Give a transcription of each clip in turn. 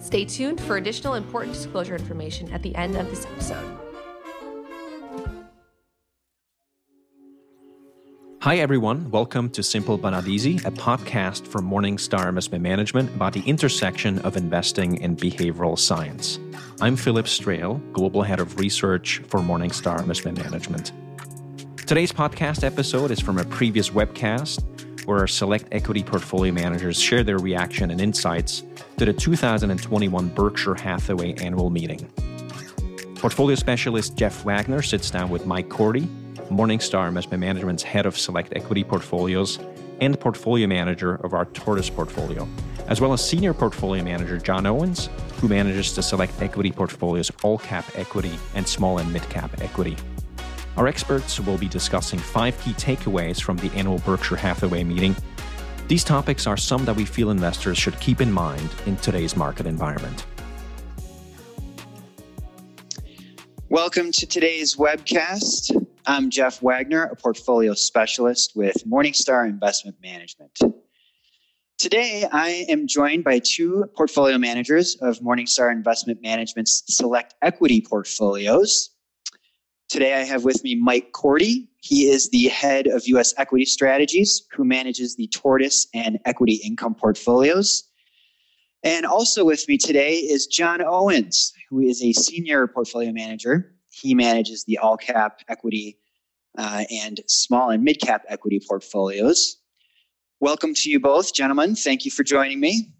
Stay tuned for additional important disclosure information at the end of this episode. Hi, everyone. Welcome to Simple but Not Easy, a podcast from Morningstar Investment Management about the intersection of investing and behavioral science. I'm Philip Straehl, Global Head of Research for Morningstar Investment Management. Today's podcast episode is from a previous webcast where our select equity portfolio managers share their reaction and insights to the 2021 Berkshire Hathaway annual meeting. Portfolio specialist Jeff Wagner sits down with Mike Corty, Morningstar Investment Management's head of select equity portfolios and portfolio manager of our Tortoise portfolio, as well as senior portfolio manager John Owens, who manages the select equity portfolios of all cap equity and small and mid cap equity. Our experts will be discussing five key takeaways from the annual Berkshire Hathaway meeting. These topics are some that we feel investors should keep in mind in today's market environment. Welcome to today's webcast. I'm Jeff Wagner, a portfolio specialist with Morningstar Investment Management. Today, I am joined by two portfolio managers of Morningstar Investment Management's select equity portfolios. Today, I have with me Mike Corty. He is the head of U.S. equity strategies, who manages the Tortoise and equity income portfolios. And also with me today is John Owens, who is a senior portfolio manager. He manages the all cap equity uh, and small and mid cap equity portfolios. Welcome to you both, gentlemen. Thank you for joining me.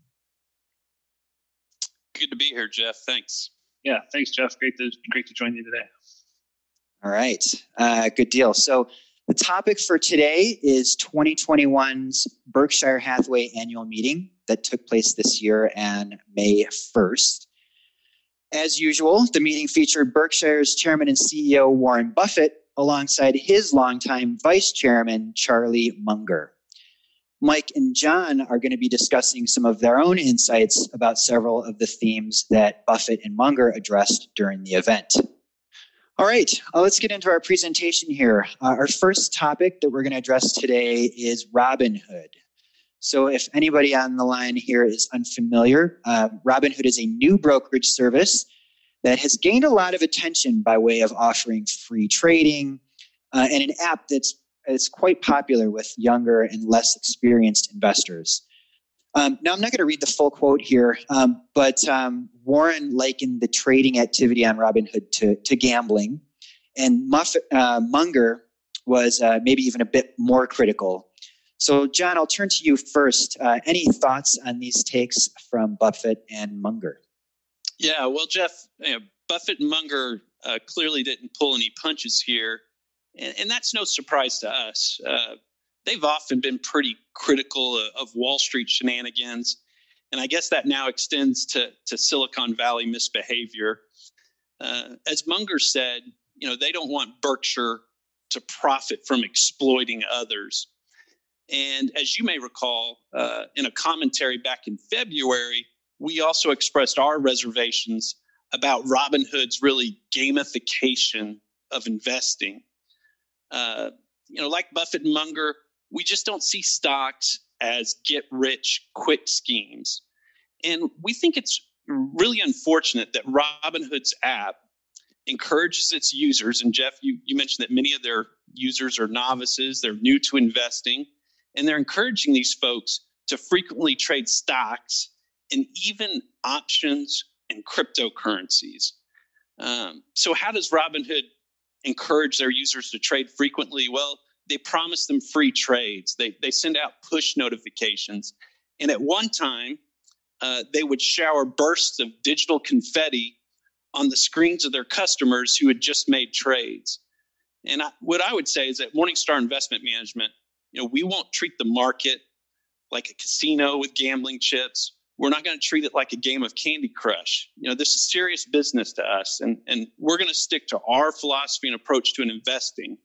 Good to be here, Jeff. Thanks. Yeah, thanks, Jeff. Great to great to join you today. All right, uh, good deal. So the topic for today is 2021's Berkshire Hathaway annual meeting that took place this year on May 1st. As usual, the meeting featured Berkshire's chairman and CEO Warren Buffett alongside his longtime vice chairman, Charlie Munger. Mike and John are going to be discussing some of their own insights about several of the themes that Buffett and Munger addressed during the event. All right, uh, let's get into our presentation here. Uh, our first topic that we're going to address today is Robinhood. So, if anybody on the line here is unfamiliar, uh, Robinhood is a new brokerage service that has gained a lot of attention by way of offering free trading uh, and an app that's, that's quite popular with younger and less experienced investors. Um, now, I'm not going to read the full quote here, um, but um, Warren likened the trading activity on Robinhood to, to gambling, and Muff, uh, Munger was uh, maybe even a bit more critical. So, John, I'll turn to you first. Uh, any thoughts on these takes from Buffett and Munger? Yeah, well, Jeff, you know, Buffett and Munger uh, clearly didn't pull any punches here, and, and that's no surprise to us. They've often been pretty critical of, of, Wall Street shenanigans, and I guess that now extends to to Silicon Valley misbehavior. Uh, as Munger said, you know, they don't want Berkshire to profit from exploiting others. And as you may recall, uh, in a commentary back in February, we also expressed our reservations about Robinhood's really gamification of investing. Uh, you know, like Buffett and Munger, we just don't see stocks as get rich quick schemes. And we think it's really unfortunate that Robinhood's app encourages its users. And Jeff, you, you mentioned that many of their users are novices, they're new to investing, and they're encouraging these folks to frequently trade stocks and even options and cryptocurrencies. Um, so, how does Robinhood encourage their users to trade frequently? Well, they promise them free trades. They they send out push notifications, and at one time, uh, they would shower bursts of digital confetti on the screens of their customers who had just made trades. And I, what I would say is that Morningstar Investment Management, you know, we won't treat the market like a casino with gambling chips we're not going to treat it like a game of Candy Crush. You know, this is serious business to us, and, and we're going to stick to our philosophy and approach to investing.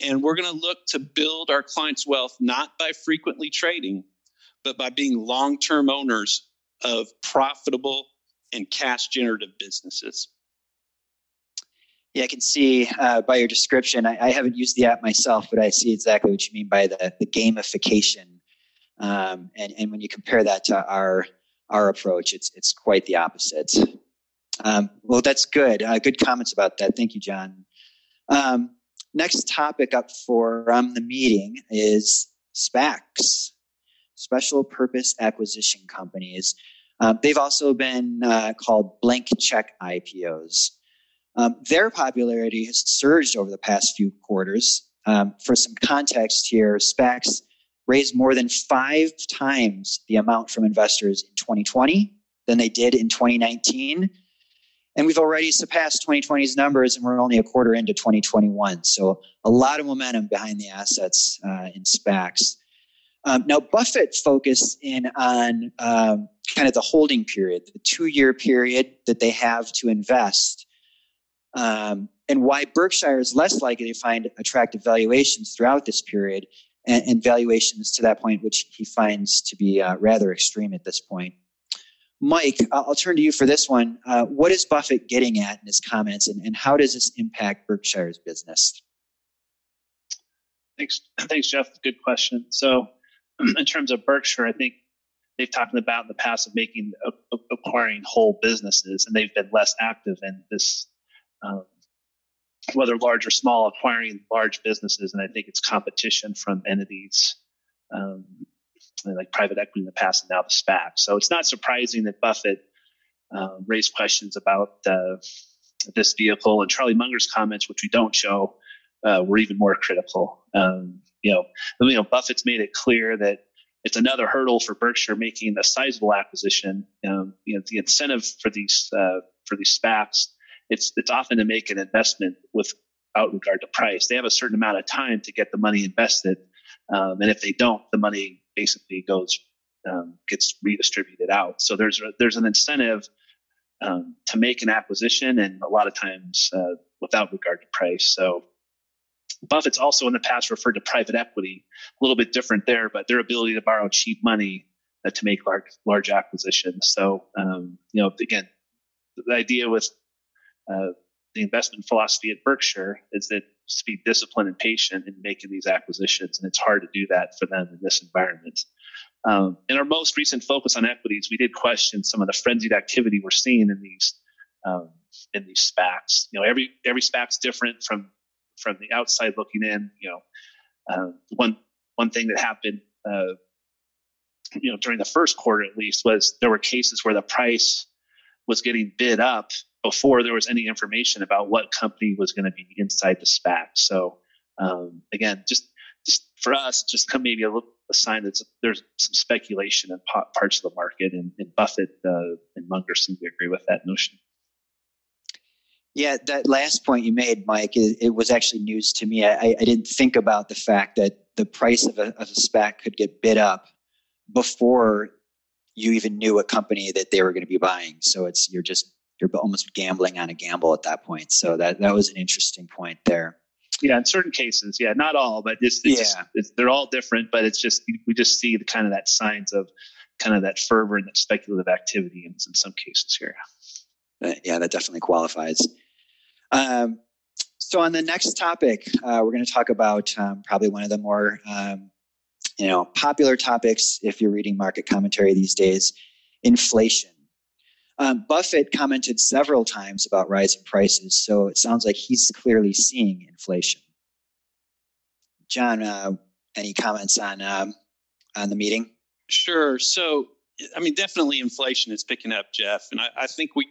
And we're going to look to build our clients' wealth not by frequently trading, but by being long term owners of profitable and cash generative businesses. Yeah, I can see uh, by your description. I, I, haven't used the app myself, but I see exactly what you mean by the, the gamification um, and, and when you compare that to our our approach, it's it's quite the opposite. Um, well, that's good. Uh, good comments about that. Thank you, John. Um, next topic up for um, the meeting is SPACs, special purpose acquisition companies. Um, they've also been uh, called blank check IPOs. Um, their popularity has surged over the past few quarters. Um, for some context here, SPACs raised more than five times the amount from investors in 2020 than they did in 2019. And we've already surpassed 2020's numbers, and we're only a quarter into 2021. So a lot of momentum behind the assets uh, in SPACs. Um, now, Buffett focused in on um, kind of the holding period, the two year period that they have to invest, um, and why Berkshire is less likely to find attractive valuations throughout this period and, and valuations to that point, which he finds to be uh, rather extreme at this point. Mike, I'll turn to you for this one. Uh, what is Buffett getting at in his comments, and, and how does this impact Berkshire's business? Thanks, thanks, Jeff. Good question. So, in terms of Berkshire, I think they've talked about in the past of making acquiring whole businesses, and they've been less active in this um, whether large or small, acquiring large businesses. And I think it's competition from entities um, like private equity in the past and now the SPAC. So it's not surprising that Buffett uh, raised questions about uh, this vehicle. And Charlie Munger's comments, which we don't show, uh, were even more critical. Um, you know, you know, Buffett's made it clear that it's another hurdle for Berkshire making a sizable acquisition. Um, you know, the incentive for these uh, for these SPACs it's it's often to make an investment without regard to price. They have a certain amount of time to get the money invested, um, and if they don't, the money basically goes um, gets redistributed out. So there's a, there's an incentive um, to make an acquisition, and a lot of times uh, without regard to price. So Buffett's also in the past referred to private equity, a little bit different there, but their ability to borrow cheap money uh, to make large large acquisitions. So um, you know, again, the idea with uh, the investment philosophy at Berkshire is that to be disciplined and patient in making these acquisitions, and it's hard to do that for them in this environment. Um, in our most recent focus on equities, we did question some of the frenzied activity we're seeing in these um, in these SPACs. You know, every every SPAC's different from from the outside looking in. You know, uh, one one thing that happened, uh, you know, during the first quarter at least, was there were cases where the price was getting bid up before there was any information about what company was going to be inside the SPAC. So um, again, just just for us, just come maybe a, little, a sign that there's some speculation in parts of the market, and, and Buffett uh, and Munger seem to agree with that notion. Yeah, that last point you made, Mike, it, it was actually news to me. I, I, didn't think about the fact that the price of a, of a SPAC could get bid up before you even knew a company that they were going to be buying. So it's you're just you're almost gambling on a gamble at that point. So that that was an interesting point there. Yeah, in certain cases, yeah, not all, but it's, it's yeah, just, it's, they're all different. But it's just we just see the kind of that signs of kind of that fervor and that speculative activity in, in some cases here. Uh, yeah, that definitely qualifies. Um, so on the next topic, uh, we're going to talk about um, probably one of the more um, you know popular topics if you're reading market commentary these days, inflation. Um, Buffett commented several times about rising prices, so it sounds like he's clearly seeing inflation. John, uh, any comments on um, on the meeting? Sure. So, I mean, definitely inflation is picking up, Jeff, and I, I think we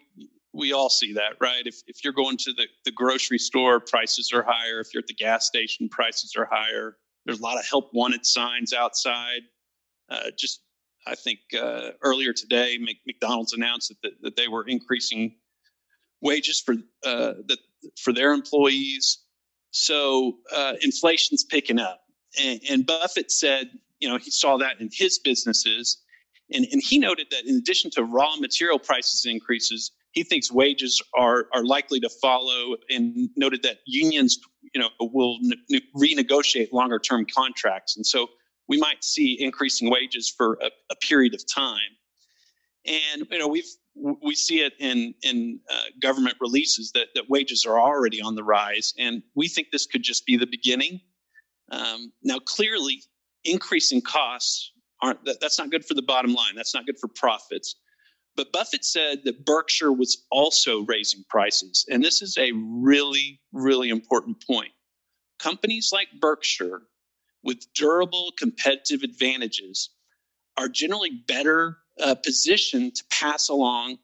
we all see that, right? If if you're going to the, the grocery store, prices are higher. If you're at the gas station, prices are higher. There's a lot of help wanted signs outside. Uh, just I think uh, earlier today, McDonald's announced that, that, that they were increasing wages for uh, the, for their employees. So uh, inflation's picking up, and, and, Buffett said, you know, he saw that in his businesses, And, and he noted that in addition to raw material prices increases, he thinks wages are, are likely to follow and noted that unions you know, will ne- renegotiate longer term contracts. And so we might see increasing wages for a, a period of time. And you know we've we see it in in uh, government releases that that wages are already on the rise, and we think this could just be the beginning. Um, now, clearly, increasing costs aren't that, that's not good for the bottom line. That's not good for profits. But Buffett said that Berkshire was also raising prices, and this is a really really important point. Companies like Berkshire, with durable competitive advantages, are generally better uh, position to pass along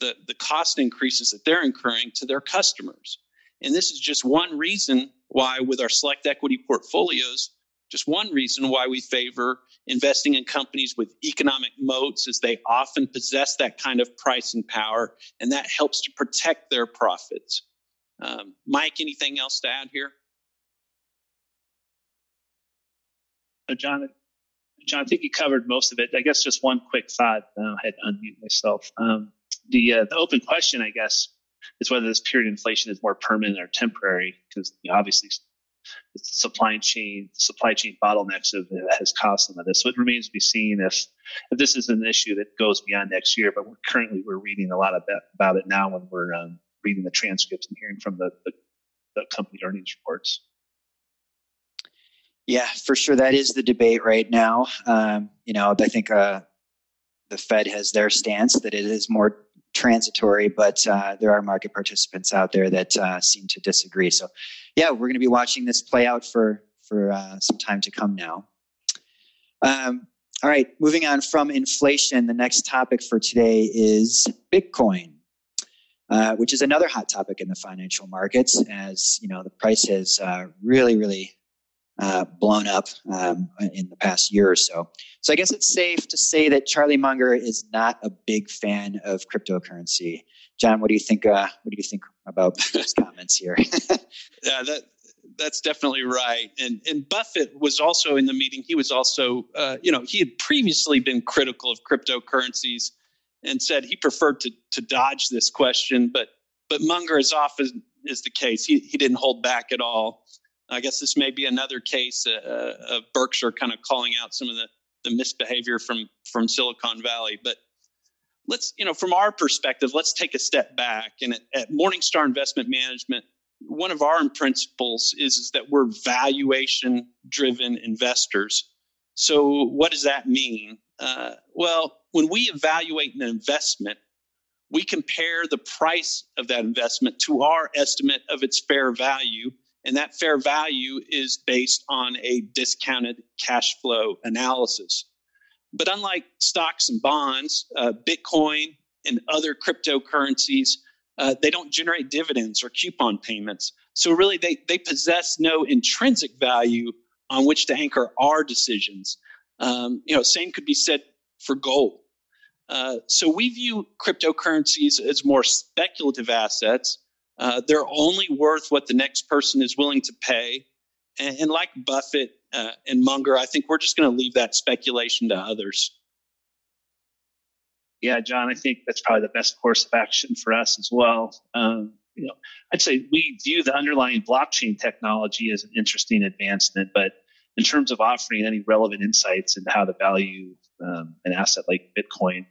the, the cost increases that they're incurring to their customers. And this is just one reason why, with our select equity portfolios, just one reason why we favor investing in companies with economic moats, as they often possess that kind of pricing power, and that helps to protect their profits. Um, Mike, anything else to add here? John, John, I think you covered most of it. I guess just one quick thought. Uh, I had to unmute myself. Um, the uh, the open question, I guess, is whether this period of inflation is more permanent or temporary, because you know, obviously the supply chain supply chain bottlenecks have, has caused some of this. So it remains to be seen if if this is an issue that goes beyond next year. But we're currently we're reading a lot about, about it now when we're um, reading the transcripts and hearing from the, the, the company earnings reports. Yeah, for sure. That is the debate right now. Um, you know, I think uh, the Fed has their stance that it is more transitory, but uh, there are market participants out there that uh, seem to disagree. So, yeah, we're going to be watching this play out for for uh, some time to come now. Um, all right, moving on from inflation, the next topic for today is Bitcoin. Uh, which is another hot topic in the financial markets, as you know, the price has uh, really, really uh, blown up um, in the past year or so. So I guess it's safe to say that Charlie Munger is not a big fan of cryptocurrency. John, what do you think? Uh, what do you think about those comments here? yeah, that that's definitely right. And and Buffett was also in the meeting. He was also, uh, you know, he had previously been critical of cryptocurrencies and said he preferred to to dodge this question. But but Munger, as often is the case, he he didn't hold back at all. I guess this may be another case uh, uh, of Berkshire kind of calling out some of the, the misbehavior from from Silicon Valley. But let's, you know, from our perspective, let's take a step back. And at, at Morningstar Investment Management, one of our principles is, is that we're valuation driven investors. So, what does that mean? Uh, well, when we evaluate an investment, we compare the price of that investment to our estimate of its fair value and that fair value is based on a discounted cash flow analysis. But unlike stocks and bonds, uh, Bitcoin and other cryptocurrencies, uh, they don't generate dividends or coupon payments. So really, they, they possess no intrinsic value on which to anchor our decisions. Um, you know, same could be said for gold. Uh, so we view cryptocurrencies as more speculative assets uh, they're only worth what the next person is willing to pay. And, and like Buffett uh, and Munger, I think we're just going to leave that speculation to others. Yeah, John, I think that's probably the best course of action for us as well. Um, you know, I'd say we view the underlying blockchain technology as an interesting advancement, but in terms of offering any relevant insights into how to value um, an asset like Bitcoin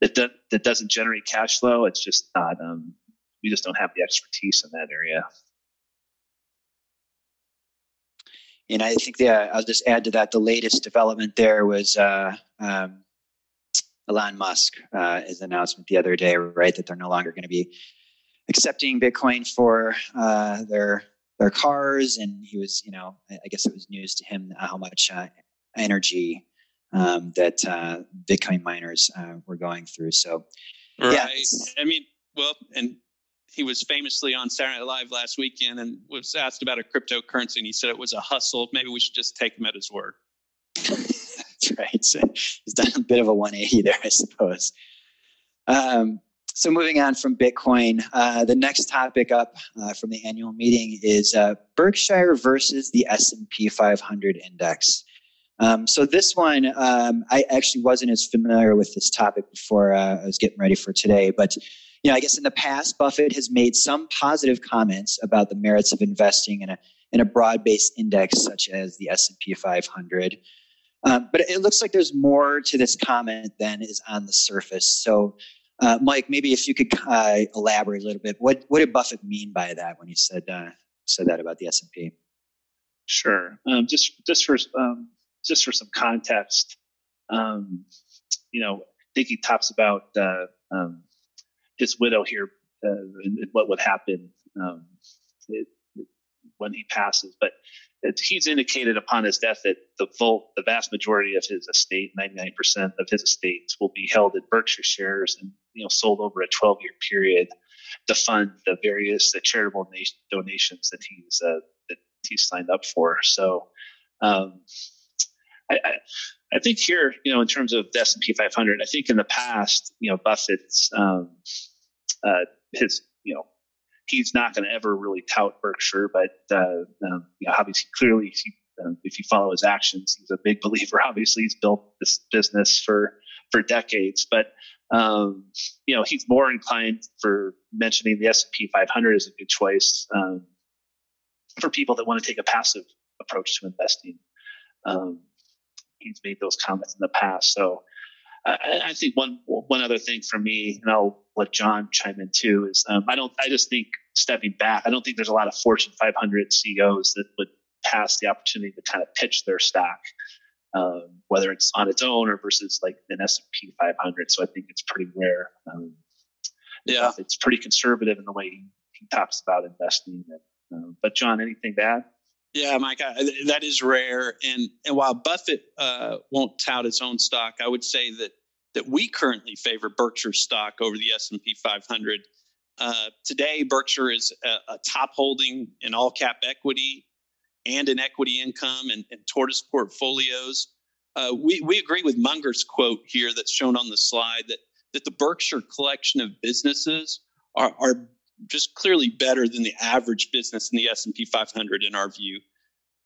that, that doesn't generate cash flow, it's just not um, we just don't have the expertise in that area. And I think the, I'll just add to that the latest development there was uh, um, Elon Musk, uh, his announcement the other day, right, that they're no longer going to be accepting Bitcoin for uh, their their cars, and he was, you know, I guess it was news to him how much uh, energy um, that uh, Bitcoin miners uh, were going through. So, right. yeah, I mean, well, and he was famously on Saturday Night Live last weekend and was asked about a cryptocurrency, and he said it was a hustle. Maybe we should just take him at his word. That's right. So he's done a bit of a 180 there, I suppose. Um, so moving on from Bitcoin, uh, the next topic up uh, from the annual meeting is uh, Berkshire versus the S&P 500 index. Um, so this one, um, I actually wasn't as familiar with this topic before uh, I was getting ready for today, but you know, I guess in the past, Buffett has made some positive comments about the merits of investing in a in a broad-based index such as the S&P 500. Um, but it looks like there's more to this comment than is on the surface. So, uh, Mike, maybe if you could uh, elaborate a little bit, what what did Buffett mean by that when he said uh, said that about the S&P? Sure. Um, just just for um, just for some context, um, you know, I think he talks about uh, um, his widow here uh, and, what would happen um, it, when he passes. But he's indicated upon his death that the vote, the vast majority of his estate, 99% of his estate, will be held in Berkshire shares and you know sold over a 12-year period to fund the various the charitable nation, donations that he's uh, that he's signed up for. So. Um, I, I, I think here, you know, in terms of the S&P 500, I think in the past, you know, Buffett's um, uh, his, you know, he's not going to ever really tout Berkshire, but uh, um, you know, obviously, clearly, um, if you follow his actions, he's a big believer. Obviously, he's built this business for for decades, but um, you know, he's more inclined for mentioning the S and P 500 as a good choice um, for people that want to take a passive approach to investing. Um, he's made those comments in the past. So I, I, think one one other thing for me, and I'll let John chime in too, is um, I don't I just think stepping back, I don't think there's a lot of Fortune 500 CEOs that would pass the opportunity to kind of pitch their stock, um, whether it's on its own or versus like an S&P 500. So I think it's pretty rare. Um, yeah, it's pretty conservative in the way he, he talks about investing. And, um, but John, anything to add? Yeah, Mike, I, that is rare. And and while Buffett uh, won't tout its own stock, I would say that that we currently favor Berkshire stock over the S and P 500. Uh, today, Berkshire is a, a, top holding in all cap equity and in equity income and, and tortoise portfolios. Uh, we, we agree with Munger's quote here that's shown on the slide that, that the Berkshire collection of businesses are, are just clearly better than the average business in the S&P 500 in our view.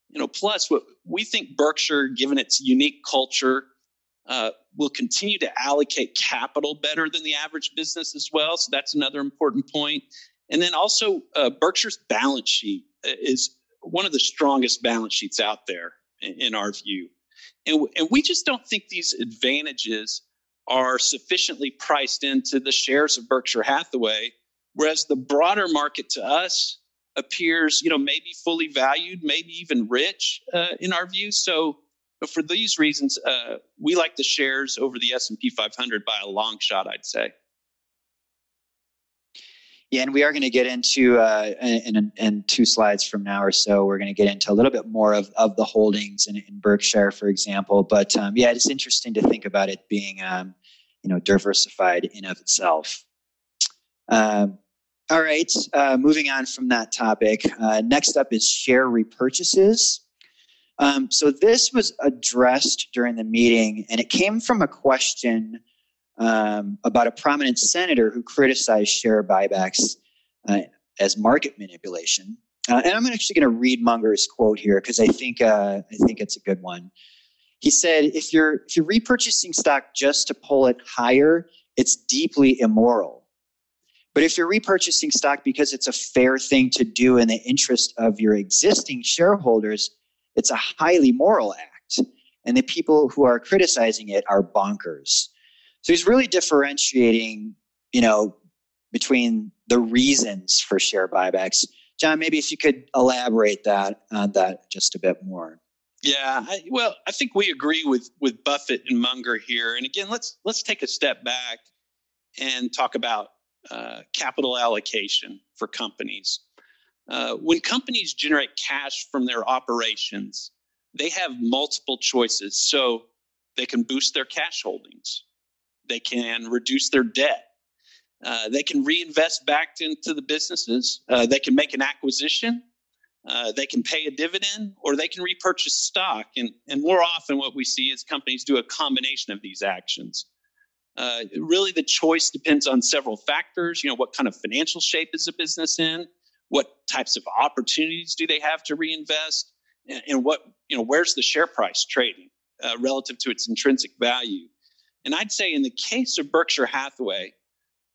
You know, plus what we think Berkshire, given its unique culture, uh, will continue to allocate capital better than the average business as well. So that's another important point. And then also, uh, Berkshire's balance sheet is one of the strongest balance sheets out there in, in our view. And, and we just don't think these advantages are sufficiently priced into the shares of Berkshire Hathaway Whereas the broader market to us appears, you know, maybe fully valued, maybe even rich uh, in our view. So for these reasons, uh, we like the shares over the S&P 500 by a long shot, I'd say. Yeah, and we are going to get into uh, in, in two slides from now or so. We're going to get into a little bit more of, of the holdings in, in Berkshire, for example. But um, yeah, it's interesting to think about it being, um, you know, diversified in of itself. Um, all right, uh, moving on from that topic. Uh, next up is share repurchases. Um, so this was addressed during the meeting, and it came from a question um, about a prominent senator who criticized share buybacks uh, as market manipulation. Uh, and I'm actually going to read Munger's quote here because I think uh, I think it's a good one. He said, "If you're if you're repurchasing stock just to pull it higher, it's deeply immoral." But if you're repurchasing stock because it's a fair thing to do in the interest of your existing shareholders, it's a highly moral act. And the people who are criticizing it are bonkers. So he's really differentiating, you know, between the reasons for share buybacks. John, maybe if you could elaborate that on that just a bit more. Yeah, I, well, I think we agree with with Buffett and Munger here. And again, let's let's take a step back and talk about uh, capital allocation for companies. Uh, when companies generate cash from their operations, they have multiple choices. So they can boost their cash holdings, they can reduce their debt, uh, they can reinvest back into the businesses, uh, they can make an acquisition. Uh, they can pay a dividend or they can repurchase stock. And, and more often, what we see is companies do a combination of these actions. Uh, really, the choice depends on several factors. You know, what kind of financial shape is a business in? What types of opportunities do they have to reinvest? And, and what, you know, where's the share price trading? uh, relative to its intrinsic value. And I'd say in the case of Berkshire Hathaway,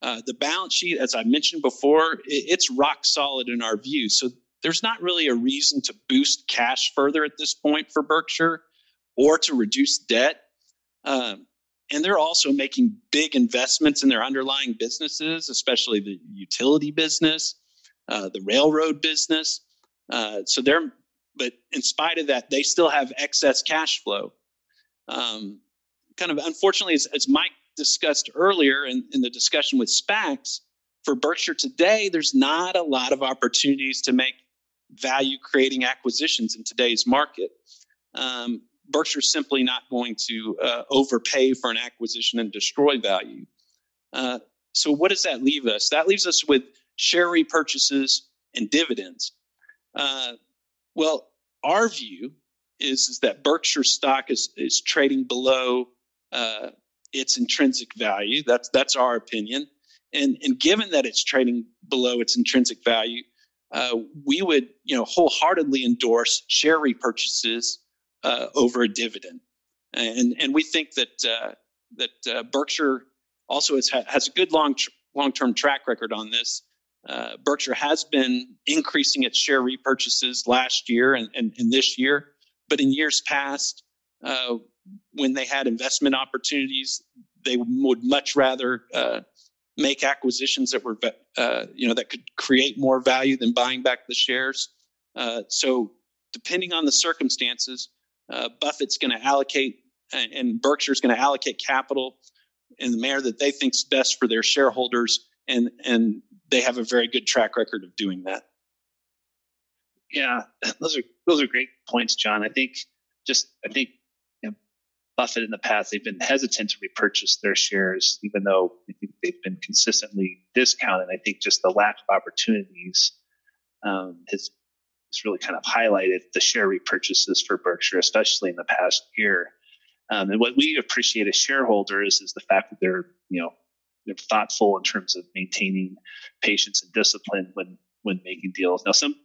uh, the balance sheet, as I mentioned before, it, it's rock solid in our view. So there's not really a reason to boost cash further at this point for Berkshire or to reduce debt. Um, and they're also making big investments in their underlying businesses, especially the utility business, uh, the railroad business. Uh, so they're, but in spite of that, they still have excess cash flow. Um, kind of unfortunately, as, as Mike discussed earlier in, in the discussion with SPACs, for Berkshire today, there's not a lot of opportunities to make value creating acquisitions in today's market. Um, Berkshire's simply not going to uh, overpay for an acquisition and destroy value. Uh, so, what does that leave us? That leaves us with share repurchases and dividends. Uh, well, our view is, is that Berkshire stock is, is trading below uh, its intrinsic value. That's that's our opinion. And and given that it's trading below its intrinsic value, uh, we would you know wholeheartedly endorse share repurchases uh, over a dividend. And and we think that uh, that uh, Berkshire also has has a good long long term track record on this. Uh, Berkshire has been increasing its share repurchases last year and, and, and this year, but in years past, uh, when they had investment opportunities, they would much rather make acquisitions that were, uh, you know, that could create more value than buying back the shares. Uh, so, depending on the circumstances, uh, Buffett's going to allocate and Berkshire's going to allocate capital in the manner that they think is best for their shareholders, and and they have a very good track record of doing that. Yeah, those are those are great points, John. I think just I think Buffett in the past, they've been hesitant to repurchase their shares, even though I think they've been consistently discounted. I think just the lack of opportunities um, has, has really kind of highlighted the share repurchases for Berkshire, especially in the past year. Um, and what we appreciate as shareholders is the fact that they're, you know, they're thoughtful in terms of maintaining patience and discipline when when making deals. Now, some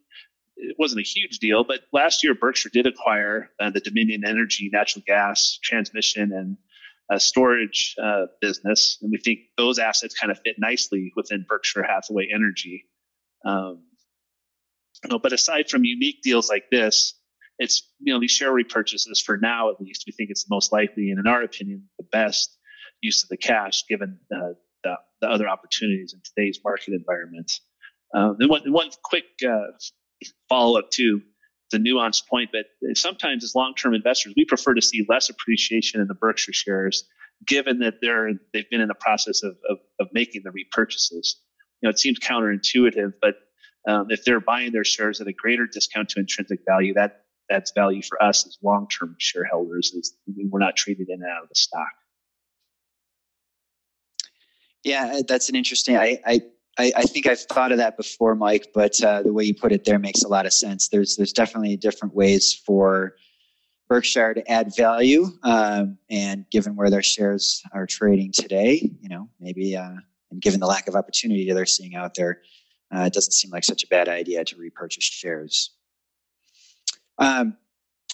it wasn't a huge deal, but last year Berkshire did acquire uh, the Dominion Energy natural gas transmission and uh, storage uh, business, and we think those assets kind of fit nicely within Berkshire Hathaway Energy. Um, you know, but aside from unique deals like this, it's you know these share repurchases for now at least we think it's the most likely and in our opinion the best use of the cash given uh, the, the, other opportunities in today's market environment. Um, and one, one quick uh, follow up to the nuanced point, but sometimes as long-term investors, we prefer to see less appreciation in the Berkshire shares, given that they're they've been in the process of of, of making the repurchases. You know, it seems counterintuitive, but um, if they're buying their shares at a greater discount to intrinsic value, that that's value for us as long-term shareholders. Is we're not treated in and out of the stock. Yeah, that's an interesting. I, I I, I, think I've thought of that before, Mike, but uh, the way you put it there makes a lot of sense. There's there's definitely different ways for Berkshire to add value, um, and given where their shares are trading today, you know, maybe uh, and given the lack of opportunity they're seeing out there, uh, it doesn't seem like such a bad idea to repurchase shares. Um,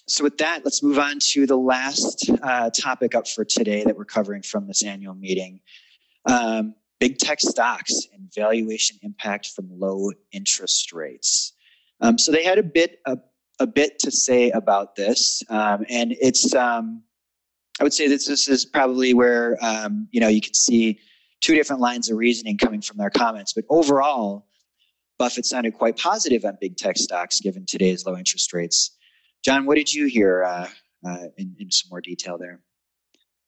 so with that, let's move on to the last uh, topic up for today that we're covering from this annual meeting. Um, big tech stocks and valuation impact from low interest rates. Um, so they had a bit a, a, bit to say about this, um, and it's um, I would say that this is probably where um, you know you can see two different lines of reasoning coming from their comments, but overall, Buffett sounded quite positive on big tech stocks given today's low interest rates. John, what did you hear uh, uh, in, in some more detail there?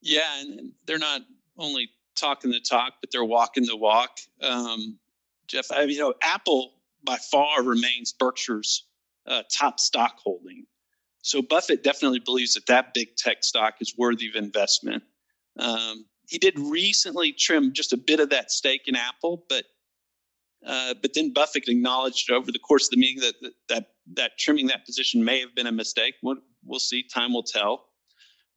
Yeah, and they're not only talking the talk, but they're walking the walk. Um, Jeff, I, you know, Apple by far remains Berkshire's uh, top stock holding. So Buffett definitely believes that that big tech stock is worthy of investment. Um, he did recently trim just a bit of that stake in Apple, but uh, but then Buffett acknowledged over the course of the meeting that, that that that trimming that position may have been a mistake. We'll, we'll see. Time will tell.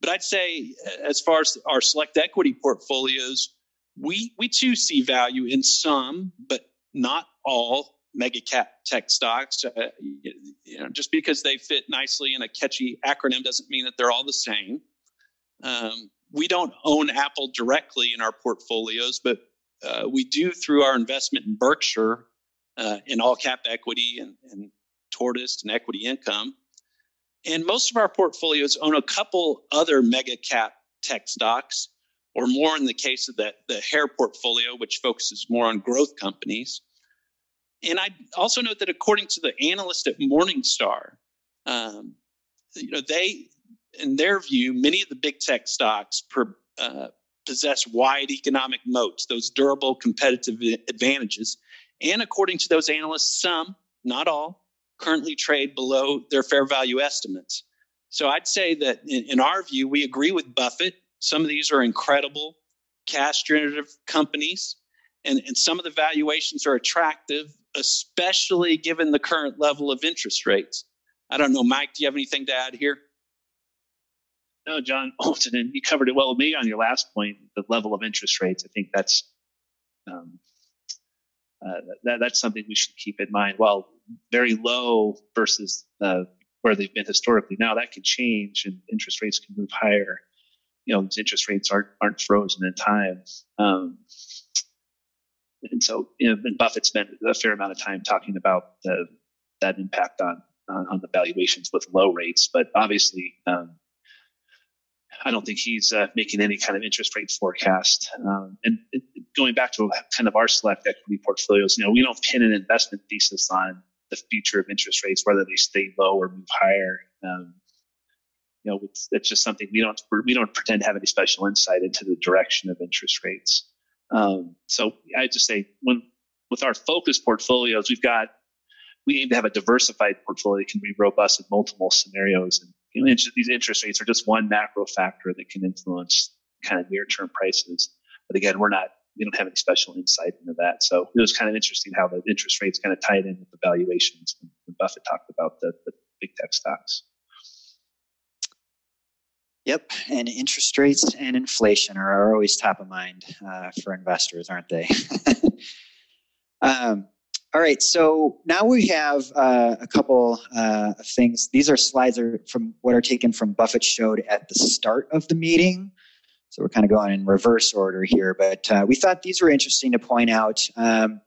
But I'd say, as far as our select equity portfolios, we we too see value in some, but not all mega cap tech stocks. Uh, you know, just because they fit nicely in a catchy acronym doesn't mean that they're all the same. Um, we don't own Apple directly in our portfolios, but uh, we do through our investment in Berkshire uh, in all cap equity and, and Tortoise and equity income. And most of our portfolios own a couple other mega cap tech stocks, or more in the case of the, the Hare portfolio, which focuses more on growth companies. And I also note that according to the analyst at Morningstar, um, you know, they, in their view, many of the big tech stocks per, uh, possess wide economic moats, those durable competitive advantages. And according to those analysts, some, not all, currently trade below their fair value estimates. So I'd say that in, in our view, we agree with Buffett. Some of these are incredible cash generative companies, and, and some of the valuations are attractive, especially given the current level of interest rates. I don't know, Mike, do you have anything to add here? No, John Alton, and you covered it well me on your last point, the level of interest rates. I think that's um, uh, that, that's something we should keep in mind. While very low versus uh, where they've been historically, now that can change and interest rates can move higher. You know, interest rates aren't aren't frozen in time. Um, and so, you know, and Buffett spent a fair amount of time talking about the, that impact on, on, on the valuations with low rates. But obviously, um, I don't think he's uh, making any kind of interest rate forecast. Um, and going back to kind of our select equity portfolios, you know, we don't pin an investment thesis on the future of interest rates, whether they stay low or move higher. Um, you know, it's, it's, just something we don't we don't pretend to have any special insight into the direction of interest rates. Um, so I just say when with our focus portfolios, we've got we aim to have a diversified portfolio that can be robust in multiple scenarios. And these interest rates are just one macro factor that can influence kind of near term prices. But again, we're not, we don't have any special insight into that. So it was kind of interesting how the interest rates kind of tied in with the valuations when Buffett talked about the, the big tech stocks. Yep, and interest rates and inflation are, are always top of mind uh, for investors, aren't they? um, all right, so now we have uh, a couple uh, of things. These are slides are from what are taken from Buffett showed at the start of the meeting. So we're kind of going in reverse order here, but uh, we thought these were interesting to point out. Um,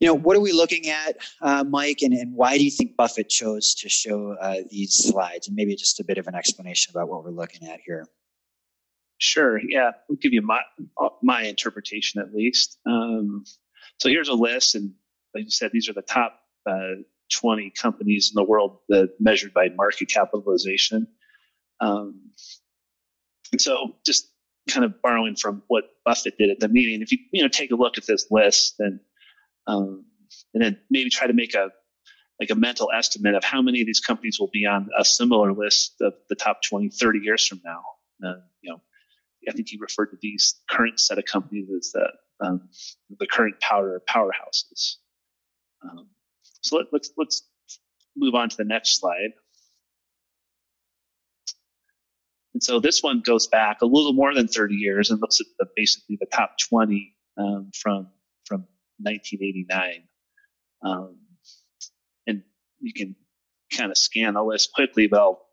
you know, what are we looking at, uh, Mike, and, and, why do you think Buffett chose to show uh, these slides? And maybe just a bit of an explanation about what we're looking at here. Sure. Yeah, I'll give you my my interpretation at least. Um, so here's a list, and like you said, these are the top uh, 20 companies in the world that measured by market capitalization. Um, and so just kind of borrowing from what Buffett did at the meeting, if you, you know, take a look at this list and, um, and then maybe try to make a, like a mental estimate of how many of these companies will be on a similar list of the top 20, 30 years from now. Uh, you know, I think he referred to these current set of companies as the, um, the current power powerhouses. Um, so let, let's let's move on to the next slide. And so this one goes back a little more than 30 years and looks at the, basically the top 20 um, from from 1989. Um, and you can kind of scan the list quickly, but I'll,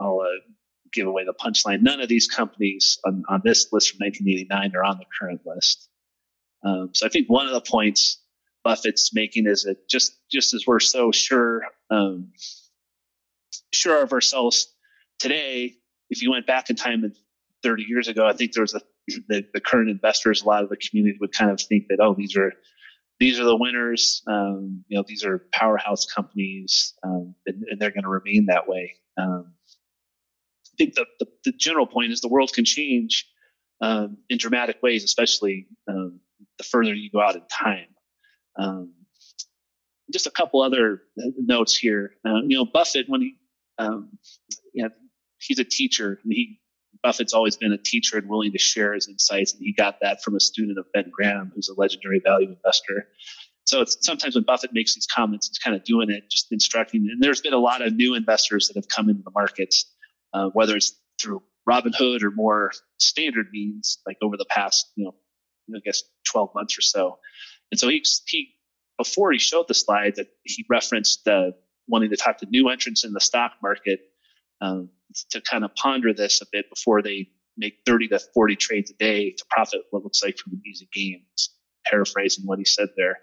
I'll uh, give away the punchline. None of these companies on, on, this list from 1989 are on the current list. Um, so I think one of the points Buffett's making is that just just as we're so sure um, sure of ourselves today, if you went back in time 30 years ago, I think there was a the, the current investors, a lot of the community would kind of think that oh these are these are the winners, um, you know these are powerhouse companies, um, and, and, they're going to remain that way. Um, I think the, the, the general point is the world can change um, in dramatic ways, especially um, the further you go out in time. Um, just a couple other notes here. Uh, you know, Buffett, when he, um, you know, he's a teacher, and he Buffett's always been a teacher and willing to share his insights, and he got that from a student of Ben Graham, who's a legendary value investor. So it's sometimes when Buffett makes these comments, he's kind of doing it, just instructing. And there's been a lot of new investors that have come into the markets, uh, whether it's through Robinhood or more standard means, like over the past, you know, I guess 12 months or so. And so he, he before he showed the slide that he referenced uh, wanting to talk to new entrants in the stock market um, to kind of ponder this a bit before they make 30 to 40 trades a day to profit what looks like from an easy game. paraphrasing what he said there.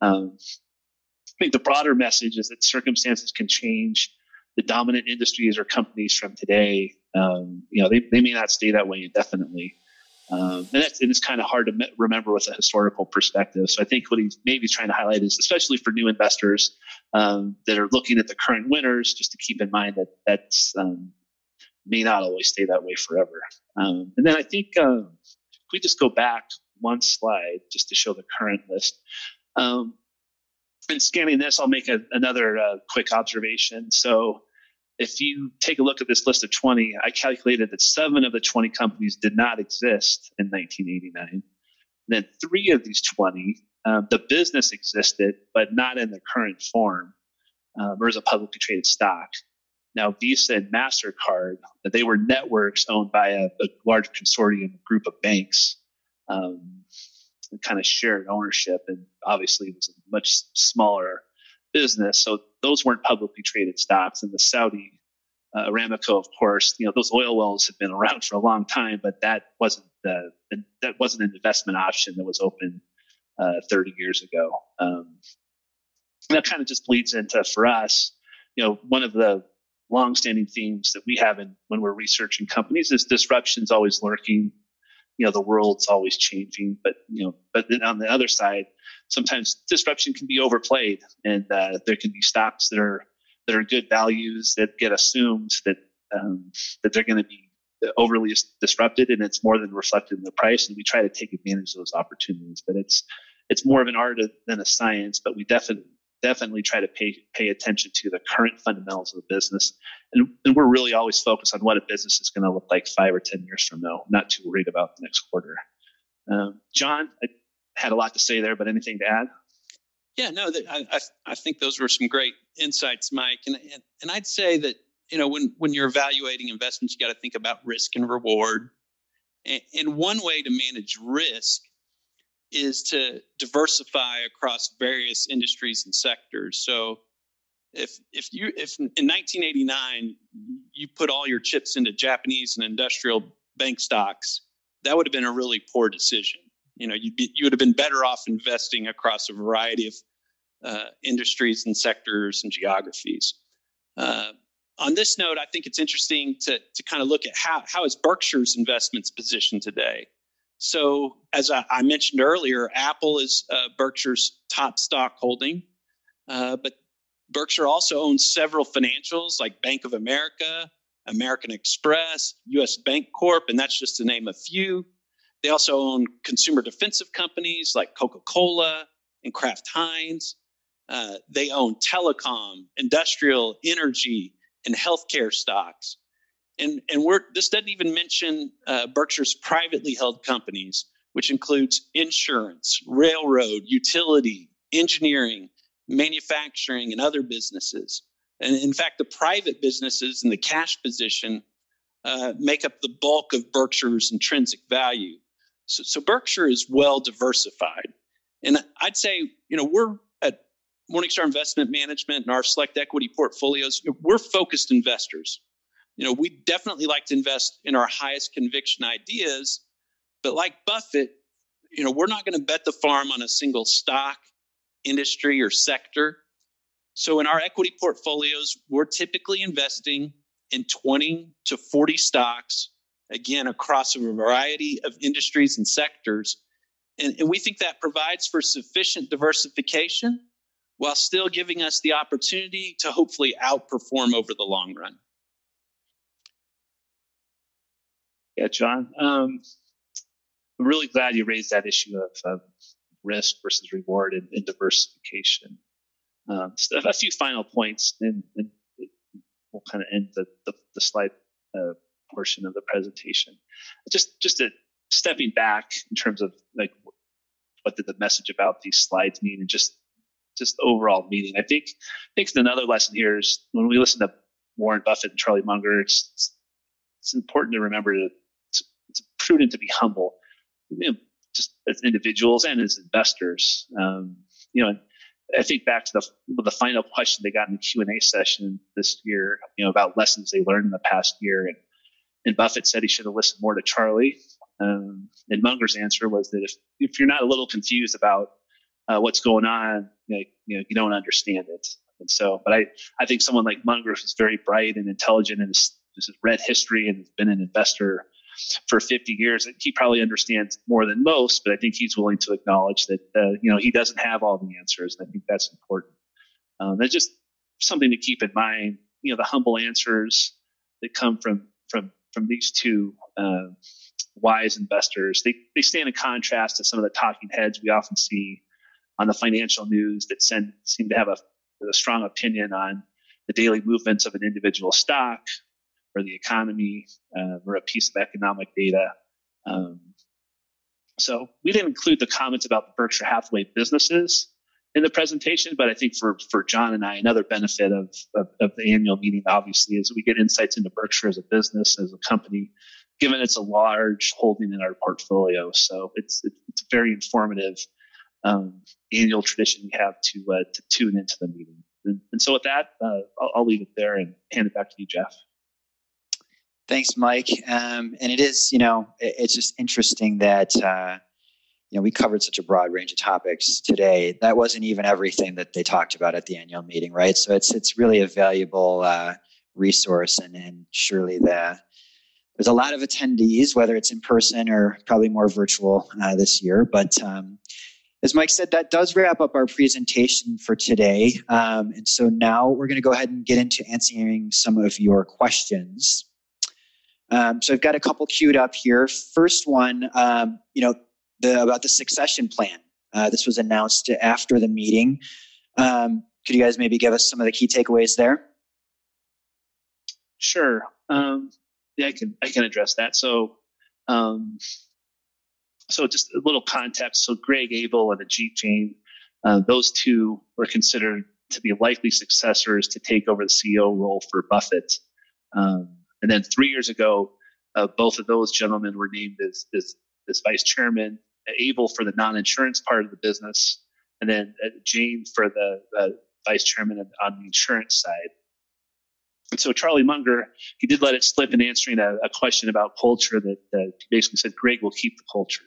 Um, I think the broader message is that circumstances can change. The dominant industries or companies from today, um, you know, they, they may not stay that way indefinitely. Um, and, that's, and it's kind of hard to me- remember with a historical perspective. So I think what he's maybe trying to highlight is, especially for new investors um, that are looking at the current winners, just to keep in mind that that's um, may not always stay that way forever. Um, and then I think uh, if we just go back one slide just to show the current list. Um, and scanning this, I'll make a, another uh, quick observation. So if you take a look at this list of 20, I calculated that seven of the 20 companies did not exist in 1989. And then three of these 20, um, the business existed, but not in the current form um, or as a publicly traded stock. Now, Visa and MasterCard, they were networks owned by a, a large consortium group of banks, um, kind of shared ownership, and obviously it was a much smaller business. So those weren't publicly traded stocks. And the Saudi uh, Aramco, of course, you know those oil wells have been around for a long time, but that wasn't the, that wasn't an investment option that was open uh, 30 years ago. Um, that kind of just bleeds into for us. You know, one of the longstanding themes that we have in, when we're researching companies is disruption's always lurking. You know, the world's always changing, but you know, but then on the other side, sometimes disruption can be overplayed, and uh, there can be stocks that are that are good values that get assumed that um, that they're going to be overly disrupted, and it's more than reflected in the price. And we try to take advantage of those opportunities, but it's it's more of an art than a science. But we definitely definitely try to pay pay attention to the current fundamentals of the business, and, and we're really always focused on what a business is going to look like five or ten years from now. Not too worried about the next quarter. Um, John, I had a lot to say there, but anything to add? Yeah, no, I, I, I think those were some great insights, Mike, and, and and I'd say that you know when when you're evaluating investments, you got to think about risk and reward. And, and one way to manage risk is to diversify across various industries and sectors. So if if you if in 1989 you put all your chips into Japanese and industrial bank stocks, that would have been a really poor decision. You know, you'd be, you would have been better off investing across a variety of uh, industries and sectors and geographies. Uh, on this note, I think it's interesting to to kind of look at how how is Berkshire's investments positioned today. So, as I, I mentioned earlier, Apple is uh, Berkshire's top stock holding, uh, but Berkshire also owns several financials like Bank of America, American Express, U.S. Bank Corp, and that's just to name a few. They also own consumer defensive companies like Coca Cola and Kraft Heinz. Uh, they own telecom, industrial, energy, and healthcare stocks and and we're this doesn't even mention uh, Berkshire's privately held companies, which includes insurance, railroad, utility, engineering, manufacturing, and other businesses. And in fact, the private businesses and the cash position uh, make up the bulk of Berkshire's intrinsic value. So, so Berkshire is well diversified, and I'd say you know we're at Morningstar Investment Management and our select equity portfolios. We're focused investors you know, we definitely like to invest in our highest conviction ideas, but like Buffett, you know, we're not going to bet the farm on a single stock, industry, or sector. So in our equity portfolios, we're typically investing in 20 to 40 stocks, again, across a variety of industries and sectors. And, and we think that provides for sufficient diversification while still giving us the opportunity to hopefully outperform over the long run. Yeah, John. Um, I'm really glad you raised that issue of, risk versus reward and, and diversification. Um, so a few final points, and, and we'll kind of end the, the, the slide uh, portion of the presentation. Just just a, stepping back in terms of like what did the message about these slides mean, and just just overall meaning. I think I think another lesson here is when we listen to Warren Buffett and Charlie Munger, it's it's important to remember to prudent to be humble, you know, just as individuals and as investors. Um, you know, I think back to the the final question they got in the Q and A session this year, you know, about lessons they learned in the past year, and and Buffett said he should have listened more to Charlie. Um, and Munger's answer was that if, if you're not a little confused about uh, what's going on, you know, you know, you don't understand it. And so, but I, I think someone like Munger is very bright and intelligent and has, read history and has been an investor for 50 years. He probably understands more than most, but I think he's willing to acknowledge that, uh, you know, he doesn't have all the answers. And I think that's important. Um, that's just something to keep in mind. You know, the humble answers that come from, from, from these two, uh, wise investors, they, they stand in contrast to some of the talking heads we often see on the financial news that send, seem to have a, a strong opinion on the daily movements of an individual stock or the economy uh, or a piece of economic data. Um, so we didn't include the comments about the Berkshire Hathaway businesses in the presentation, but I think for, for John and I, another benefit of, of, of the annual meeting, obviously, is we get insights into Berkshire as a business, as a company, given it's a large holding in our portfolio. So it's, it's a very informative um, annual tradition we have to, uh, to tune into the meeting. And, and so with that, uh, I'll, I'll leave it there and hand it back to you, Jeff. Thanks, Mike. Um, and it is, you know, it, it's just interesting that, uh, you know, we covered such a broad range of topics today. That wasn't even everything that they talked about at the annual meeting, right? So it's it's really a valuable uh, resource, and, and surely the there's a lot of attendees, whether it's in person or probably more virtual uh, this year. But um, as Mike said, that does wrap up our presentation for today. Um, and so now we're going to go ahead and get into answering some of your questions. Um, so I've got a couple queued up here. First one, um, you know, the, about the succession plan. Uh, this was announced after the meeting. Um, could you guys maybe give us some of the key takeaways there? Sure. Um, yeah, I can I can address that. So, um, so just a little context. So Greg Abel and Ajit Jain, uh, those two were considered to be likely successors to take over the CEO role for Buffett. Um, and then three years ago, uh, both of those gentlemen were named as, as, as vice chairman, Abel for the non-insurance part of the business, and then uh, Jain for the uh, vice chairman on the insurance side. And so Charlie Munger, he did let it slip in answering a, a question about culture that he basically said Greg will keep the culture.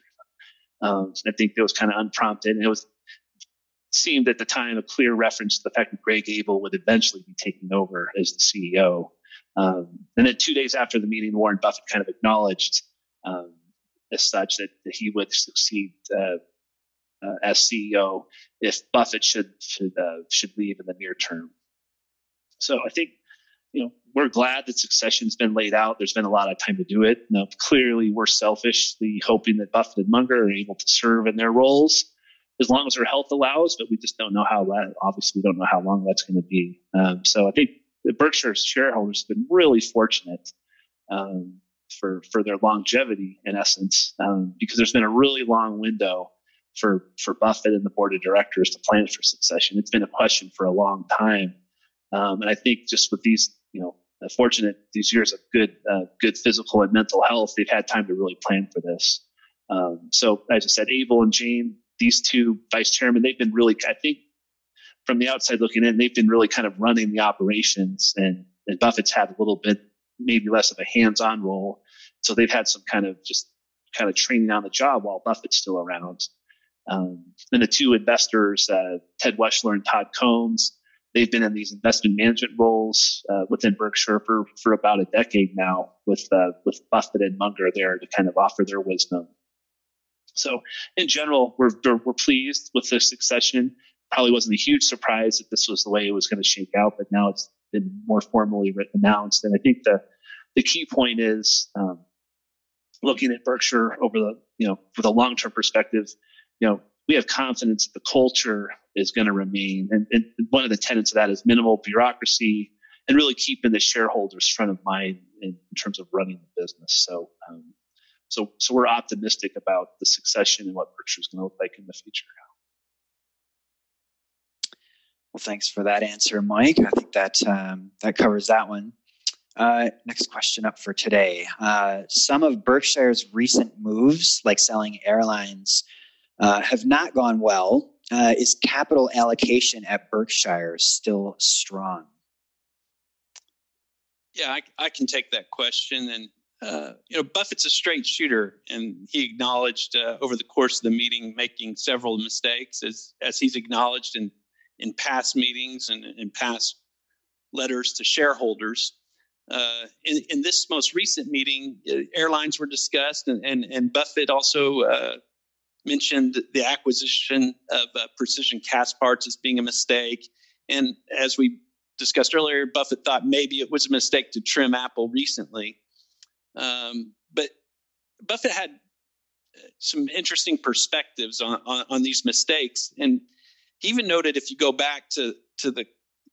Um, I think that was kind of unprompted, and it was seemed at the time a clear reference to the fact that Greg Abel would eventually be taking over as the CEO. Um, and then two days after the meeting, Warren Buffett kind of acknowledged um, as such that, that, he would succeed uh, uh, as CEO if Buffett should should uh, should leave in the near term. So I think you know we're glad that succession's been laid out. There's been a lot of time to do it. Now, clearly, we're selfishly hoping that Buffett and Munger are able to serve in their roles as long as their health allows, but we just don't know how. Obviously, we don't know how long that's going to be. Um, so I think the Berkshire shareholders have been really fortunate um, for for their longevity, in essence, um, because there's been a really long window for for Buffett and the board of directors to plan for succession. It's been a question for a long time, um, and I think just with these, you know, fortunate these years of good uh, good physical and mental health, they've had time to really plan for this. Um, so, as I said, Abel and Jain, these two vice chairmen, they've been really, I think, from the outside looking in, they've been really kind of running the operations, and, and Buffett's had a little bit, maybe less of a hands-on role. So they've had some kind of just kind of training on the job while Buffett's still around. Um, and the two investors, uh, Ted Weschler and Todd Combs, they've been in these investment management roles uh, within Berkshire for, for about a decade now, with uh, with Buffett and Munger there to kind of offer their wisdom. So, in general, we're we're pleased with the succession probably wasn't a huge surprise that this was the way it was going to shake out, but now it's been more formally announced. And I think the the key point is um, looking at Berkshire over the you know with a long term perspective. You know, we have confidence that the culture is going to remain, and, and one of the tenets of that is minimal bureaucracy and really keeping the shareholders front of mind in, in terms of running the business. So. Um, so, so we're optimistic about the succession and what Berkshire is going to look like in the future. Well, thanks for that answer, Mike. I think that um, that covers that one. Uh, next question up for today. Uh, some of Berkshire's recent moves, like selling airlines, uh, have not gone well. Uh, is capital allocation at Berkshire still strong? Yeah, I, I can take that question. And uh, you know, Buffett's a straight shooter, and he acknowledged uh, over the course of the meeting making several mistakes, as as he's acknowledged in in past meetings and in past letters to shareholders. Uh, in, in, this most recent meeting, uh, airlines were discussed, and and, and Buffett also uh, mentioned the acquisition of uh, Precision Castparts as being a mistake. And as we discussed earlier, Buffett thought maybe it was a mistake to trim Apple recently. Um, but Buffett had uh, some interesting perspectives on, on, on, these mistakes. And he even noted if you go back to, to the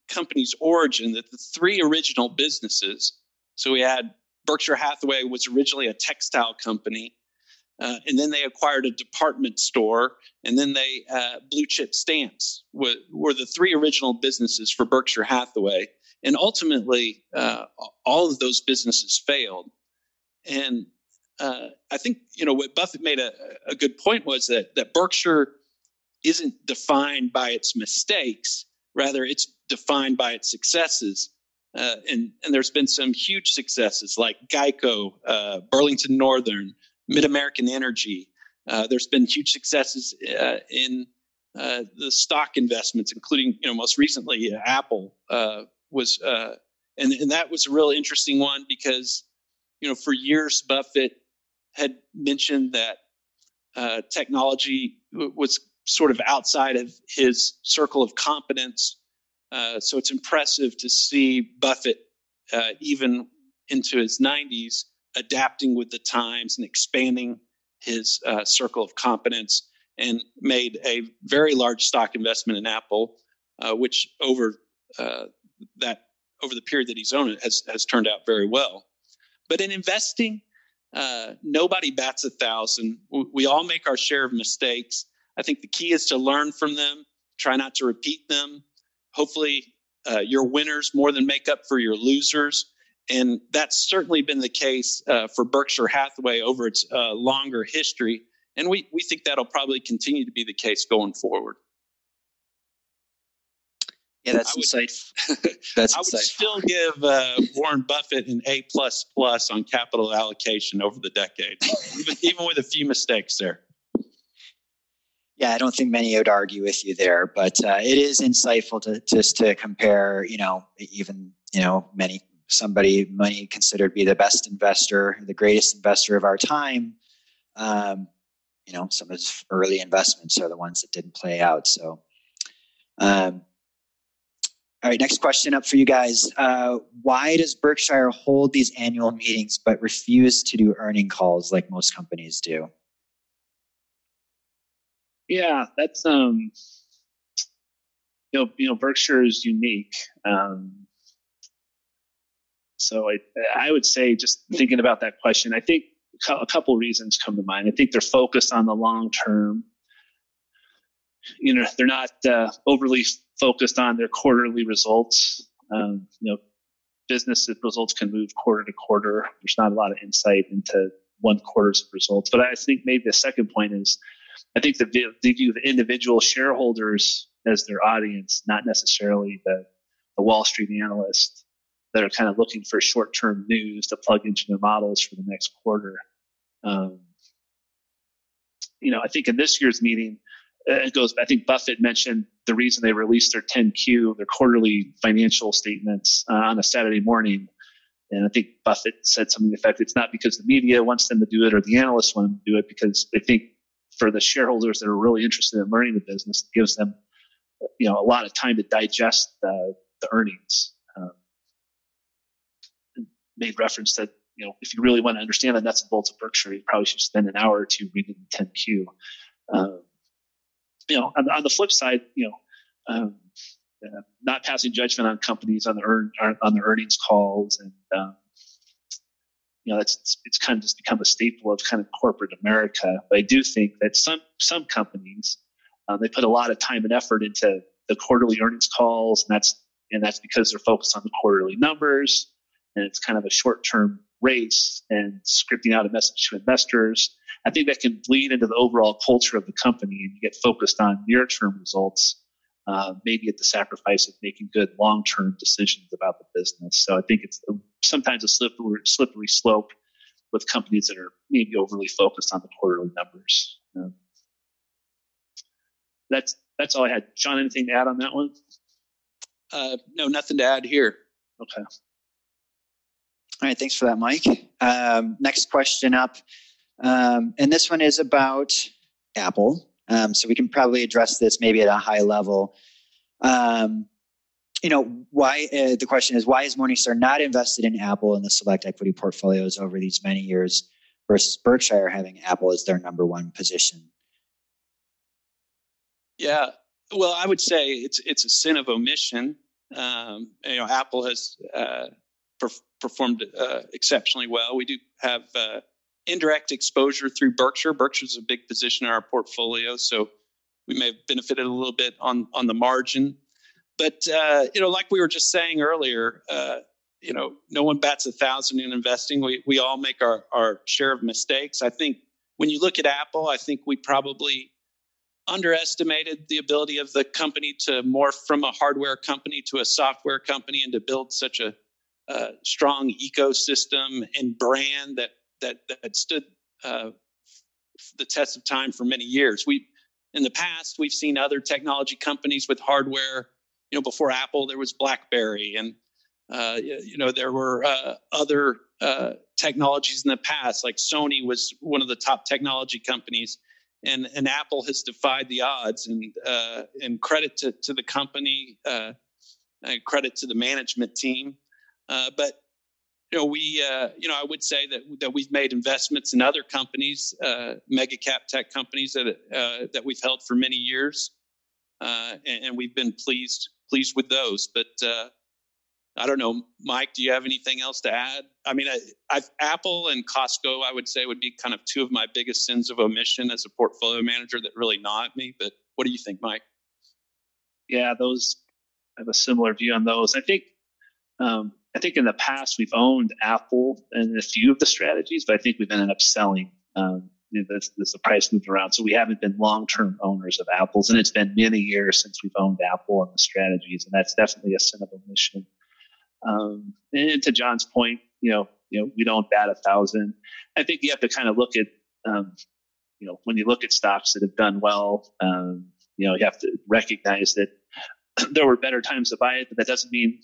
company's origin, that the three original businesses, so we had Berkshire Hathaway was originally a textile company. Uh, and then they acquired a department store, and then they uh, blue chip stamps were, were, the three original businesses for Berkshire Hathaway. And ultimately, uh, all of those businesses failed. And uh, I think you know what Buffett made a, a good point was that that Berkshire isn't defined by its mistakes, rather it's defined by its successes. Uh, and and there's been some huge successes like Geico, uh, Burlington Northern, MidAmerican Energy. Uh, there's been huge successes uh, in uh, the stock investments, including you know most recently Apple was, and and that was a real interesting one because you know, for years, Buffett had mentioned that uh, technology was sort of outside of his circle of competence. Uh, so it's impressive to see Buffett, uh, even into his 90s, adapting with the times and expanding his uh, circle of competence and made a very large stock investment in Apple, uh, which over uh, that over the period that he's owned it has, has turned out very well. But in investing, uh, nobody bats a thousand. We all make our share of mistakes. I think the key is to learn from them, try not to repeat them. Hopefully, uh, your winners more than make up for your losers. And that's certainly been the case uh, for Berkshire Hathaway over its uh, longer history. And we, we think that'll probably continue to be the case going forward. Yeah, that's insightful. that's I would still give uh, Warren Buffett an A plus plus on capital allocation over the decade, even, even with a few mistakes there. Yeah, I don't think many would argue with you there, but uh, it is insightful to just to compare. You know, even you know many somebody many considered be the best investor, the greatest investor of our time. Um, you know, some of his early investments are the ones that didn't play out. So. Um, all right, next question up for you guys. Uh, why does Berkshire hold these annual meetings but refuse to do earning calls like most companies do? Yeah, that's um, you know, you know, Berkshire is unique. Um, so I, I would say, just thinking about that question, I think a couple reasons come to mind. I think they're focused on the long term. You know, they're not uh, overly focused on their quarterly results. Um, you know, business results can move quarter to quarter. There's not a lot of insight into one quarter's results. But I think maybe the second point is I think the view of individual shareholders as their audience, not necessarily the, the Wall Street analyst that are kind of looking for short term news to plug into their models for the next quarter. Um, you know, I think in this year's meeting, it goes, I think Buffett mentioned the reason they released their 10Q, their quarterly financial statements uh, on a Saturday morning. And I think Buffett said something to the effect it's not because the media wants them to do it or the analysts want them to do it because they think for the shareholders that are really interested in learning the business, it gives them you know a lot of time to digest the, the earnings. Um, made reference that you know if you really want to understand the nuts and bolts of Berkshire, you probably should spend an hour or two reading the 10Q. Um, you know, on, on the flip side, you know, um, uh, not passing judgment on companies on the earn on the earnings calls, and um, you know, that's it's, kind of just become a staple of kind of corporate America. But I do think that some some companies um, they put a lot of time and effort into the quarterly earnings calls, and that's and that's because they're focused on the quarterly numbers, and it's kind of a short term race and scripting out a message to investors I think that can bleed into the overall culture of the company and you get focused on near term results, uh, maybe at the sacrifice of making good long term decisions about the business. So I think it's sometimes a slippery, slippery slope with companies that are maybe overly focused on the quarterly numbers. Um, that's that's all I had. John, anything to add on that one? Uh, no, nothing to add here. Okay. All right, thanks for that, Mike. Um, next question up, um, and this one is about Apple. Um, so we can probably address this maybe at a high level. Um, you know, why uh, the question is why is Morningstar not invested in Apple in the select equity portfolios over these many years versus Berkshire having Apple as their number one position? Yeah, well, I would say it's it's a sin of omission. Um, you know, Apple has uh, per- performed uh, exceptionally well. We do have uh, indirect exposure through Berkshire. Berkshire is a big position in our portfolio, so we may have benefited a little bit on on the margin. But uh, you know, like we were just saying earlier, uh, you know, no one bats a thousand in investing. We we all make our our share of mistakes. I think when you look at Apple, I think we probably underestimated the ability of the company to morph from a hardware company to a software company and to build such a, a strong ecosystem and brand that that that stood uh, the test of time for many years. We in the past we've seen other technology companies with hardware you know, before Apple, there was BlackBerry, and uh, you know, there were uh, other uh, technologies in the past. Like Sony was one of the top technology companies, and and Apple has defied the odds. And uh, and credit to to the company, uh, credit to the management team. But you know, we you know, I would say that that we've made investments in other companies, uh, mega cap tech companies that uh, that we've held for many years. Uh, and, and, we've been pleased pleased with those. But uh, I don't know, Mike. Do you have anything else to add? I mean, I, I've, Apple and Costco, I would say, would be kind of two of my biggest sins of omission as a portfolio manager that really gnaw at me. But what do you think, Mike? Yeah, those. I have a similar view on those. I think. Um, I think in the past we've owned Apple in a few of the strategies, but I think we've ended up selling um, this, this the price moved around. So we haven't been long term owners of apples, and it's been many years since we've owned Apple and the strategies, and that's definitely a sin of omission. Um, and to John's point, you know, you know, we don't bat a thousand. I think you have to kind of look at, um, you know, when you look at stocks that have done well, um, you know, you have to recognize that there were better times to buy it, but that doesn't mean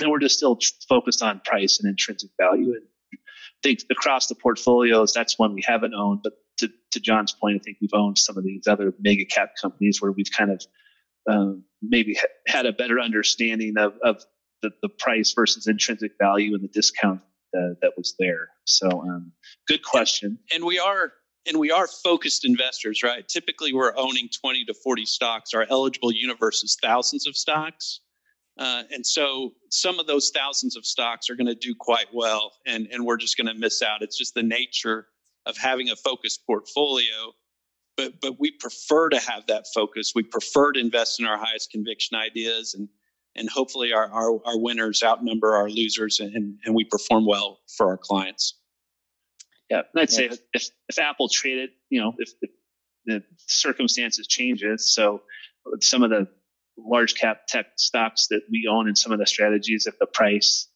that we're just still focused on price and intrinsic value. And I think across the portfolios, that's one we haven't owned. But to, to John's point, I think we've owned some of these other mega cap companies where we've kind of um, maybe ha- had a better understanding of, of the, the price versus intrinsic value and the discount uh, that was there. So, um, good question. And we are and we are focused investors, right? Typically, we're owning 20 to 40 stocks. Our eligible universe is thousands of stocks. Uh, and so some of those thousands of stocks are going to do quite well, and, and we're just going to miss out. It's just the nature of having a focused portfolio. But, but we prefer to have that focus. We prefer to invest in our highest conviction ideas, and, and hopefully our, our, our winners outnumber our losers, and, and we perform well for our clients. Yeah, I'd say if, if Apple traded, you know, if, if the circumstances changes, so some of the large cap tech stocks that we own in some of the strategies, if the price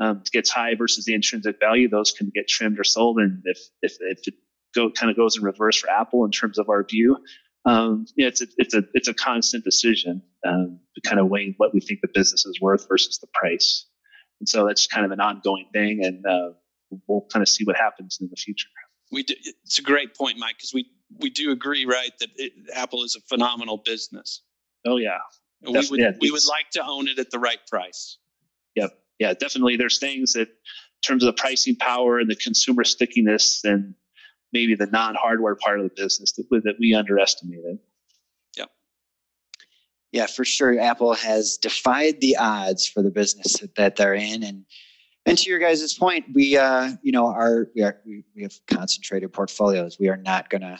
um, gets high versus the intrinsic value, those can get trimmed or sold. And if if, if it go kind of goes in reverse for Apple in terms of our view, um, yeah, it's a, it's a it's a constant decision um, to kind of weigh what we think the business is worth versus the price. And so that's kind of an ongoing thing, and uh, we'll kind of see what happens in the future. We do, it's a great point, Mike, because we we do agree, right, that it, Apple is a phenomenal business. Oh yeah, we would yeah, we would like to own it at the right price. Yep. Yeah, definitely. There's things that, in terms of the pricing power and the consumer stickiness, and maybe the non-hardware part of the business that, that we underestimated. Yeah. Yeah, for sure. Apple has defied the odds for the business that they're in, and and to your guys' point, we uh, you know, are we are we, we have concentrated portfolios. We are not going to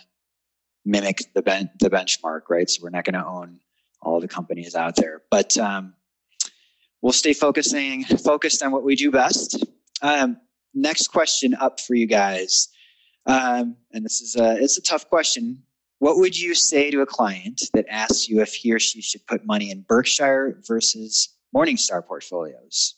mimic the ben- the benchmark, right? So we're not going to own all the companies out there. But um, we'll stay focusing focused on what we do best. Um, next question up for you guys, um, and this is a it's a tough question. What would you say to a client that asks you if he or she should put money in Berkshire versus Morningstar portfolios?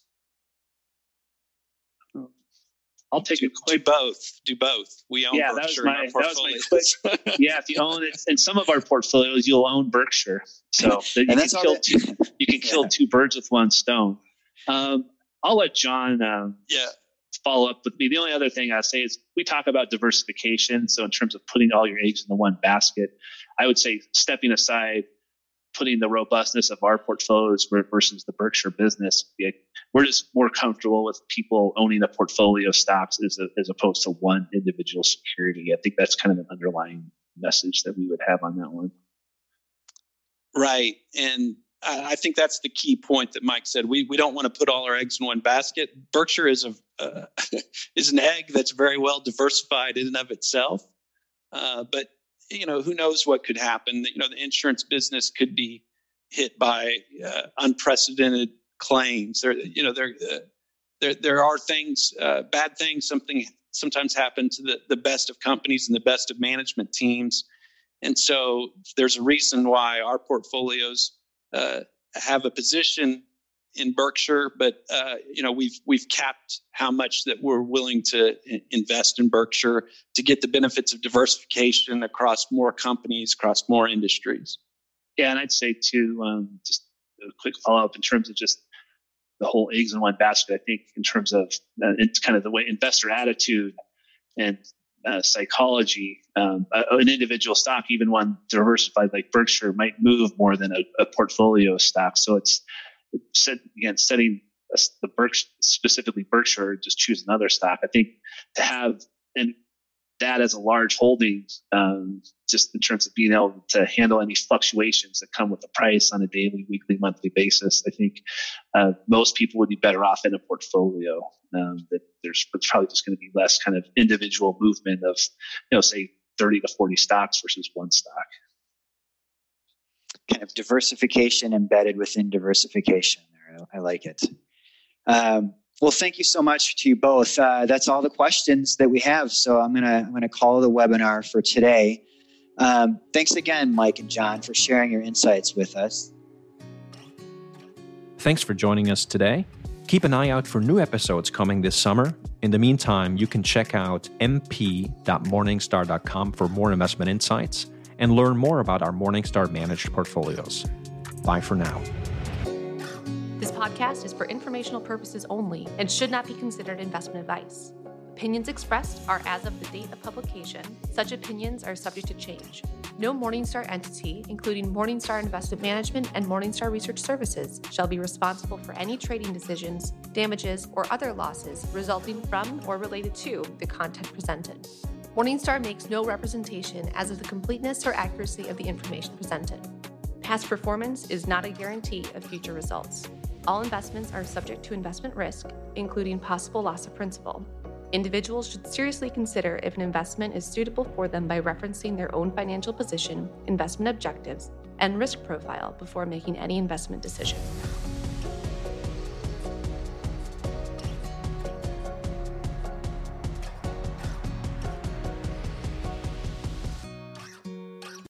I'll take a quick do both. Do both. We own yeah, Berkshire that was my, that was my quick. yeah, if you own it in some of our portfolios, you'll own Berkshire. So you can kill two. You can kill yeah. two birds with one stone. Um, I'll let John. Um, yeah. Follow up with me. The only other thing I say is we talk about diversification. So in terms of putting all your eggs in the one basket, I would say stepping aside putting the robustness of our portfolios versus the Berkshire business. We're just more comfortable with people owning a portfolio of stocks as, a, as opposed to one individual security. I think that's kind of an underlying message that we would have on that one. Right. And I think that's the key point that Mike said. We we don't want to put all our eggs in one basket. Berkshire is a uh, is an egg that's very well diversified in and of itself. Uh, but you know, who knows what could happen? You know, the insurance business could be hit by uh, unprecedented claims. There, you know, there, uh, there, there are things, uh, bad things. Something sometimes happen to the, the best of companies and the best of management teams, and so there's a reason why our portfolios uh, have a position in Berkshire, but uh, you know we've we've capped how much that we're willing to invest in Berkshire to get the benefits of diversification across more companies, across more industries. Yeah, and I'd say too, um, just a quick follow up in terms of just the whole eggs in one basket. I think in terms of uh, it's kind of the way investor attitude and uh, psychology, um, an individual stock, even one diversified like Berkshire, might move more than a, a portfolio stock. So it's again, setting the Berkshire, specifically Berkshire, just choose another stock. I think to have and that as a large holding, um, just in terms of being able to handle any fluctuations that come with the price on a daily, weekly, monthly basis, I think uh, most people would be better off in a portfolio. Um, that there's probably just going to be less kind of individual movement of, you know, say 30 to 40 stocks versus one stock kind of diversification embedded within diversification. I like it. Um, well, thank you so much to you both. Uh, that's all the questions that we have. So I'm gonna I'm gonna call the webinar for today. Um, thanks again, Mike and John, for sharing your insights with us. Thanks for joining us today. Keep an eye out for new episodes coming this summer. In the meantime, you can check out mp.morningstar.com for more investment insights and learn more about our Morningstar managed portfolios. Bye for now. This podcast is for informational purposes only and should not be considered investment advice. Opinions expressed are as of the date of publication. Such opinions are subject to change. No Morningstar entity, including Morningstar Investment Management and Morningstar Research Services, shall be responsible for any trading decisions, damages, or other losses resulting from or related to the content presented. Morningstar makes no representation as of the completeness or accuracy of the information presented. Past performance is not a guarantee of future results. All investments are subject to investment risk, including possible loss of principal. Individuals should seriously consider if an investment is suitable for them by referencing their own financial position, investment objectives, and risk profile before making any investment decision.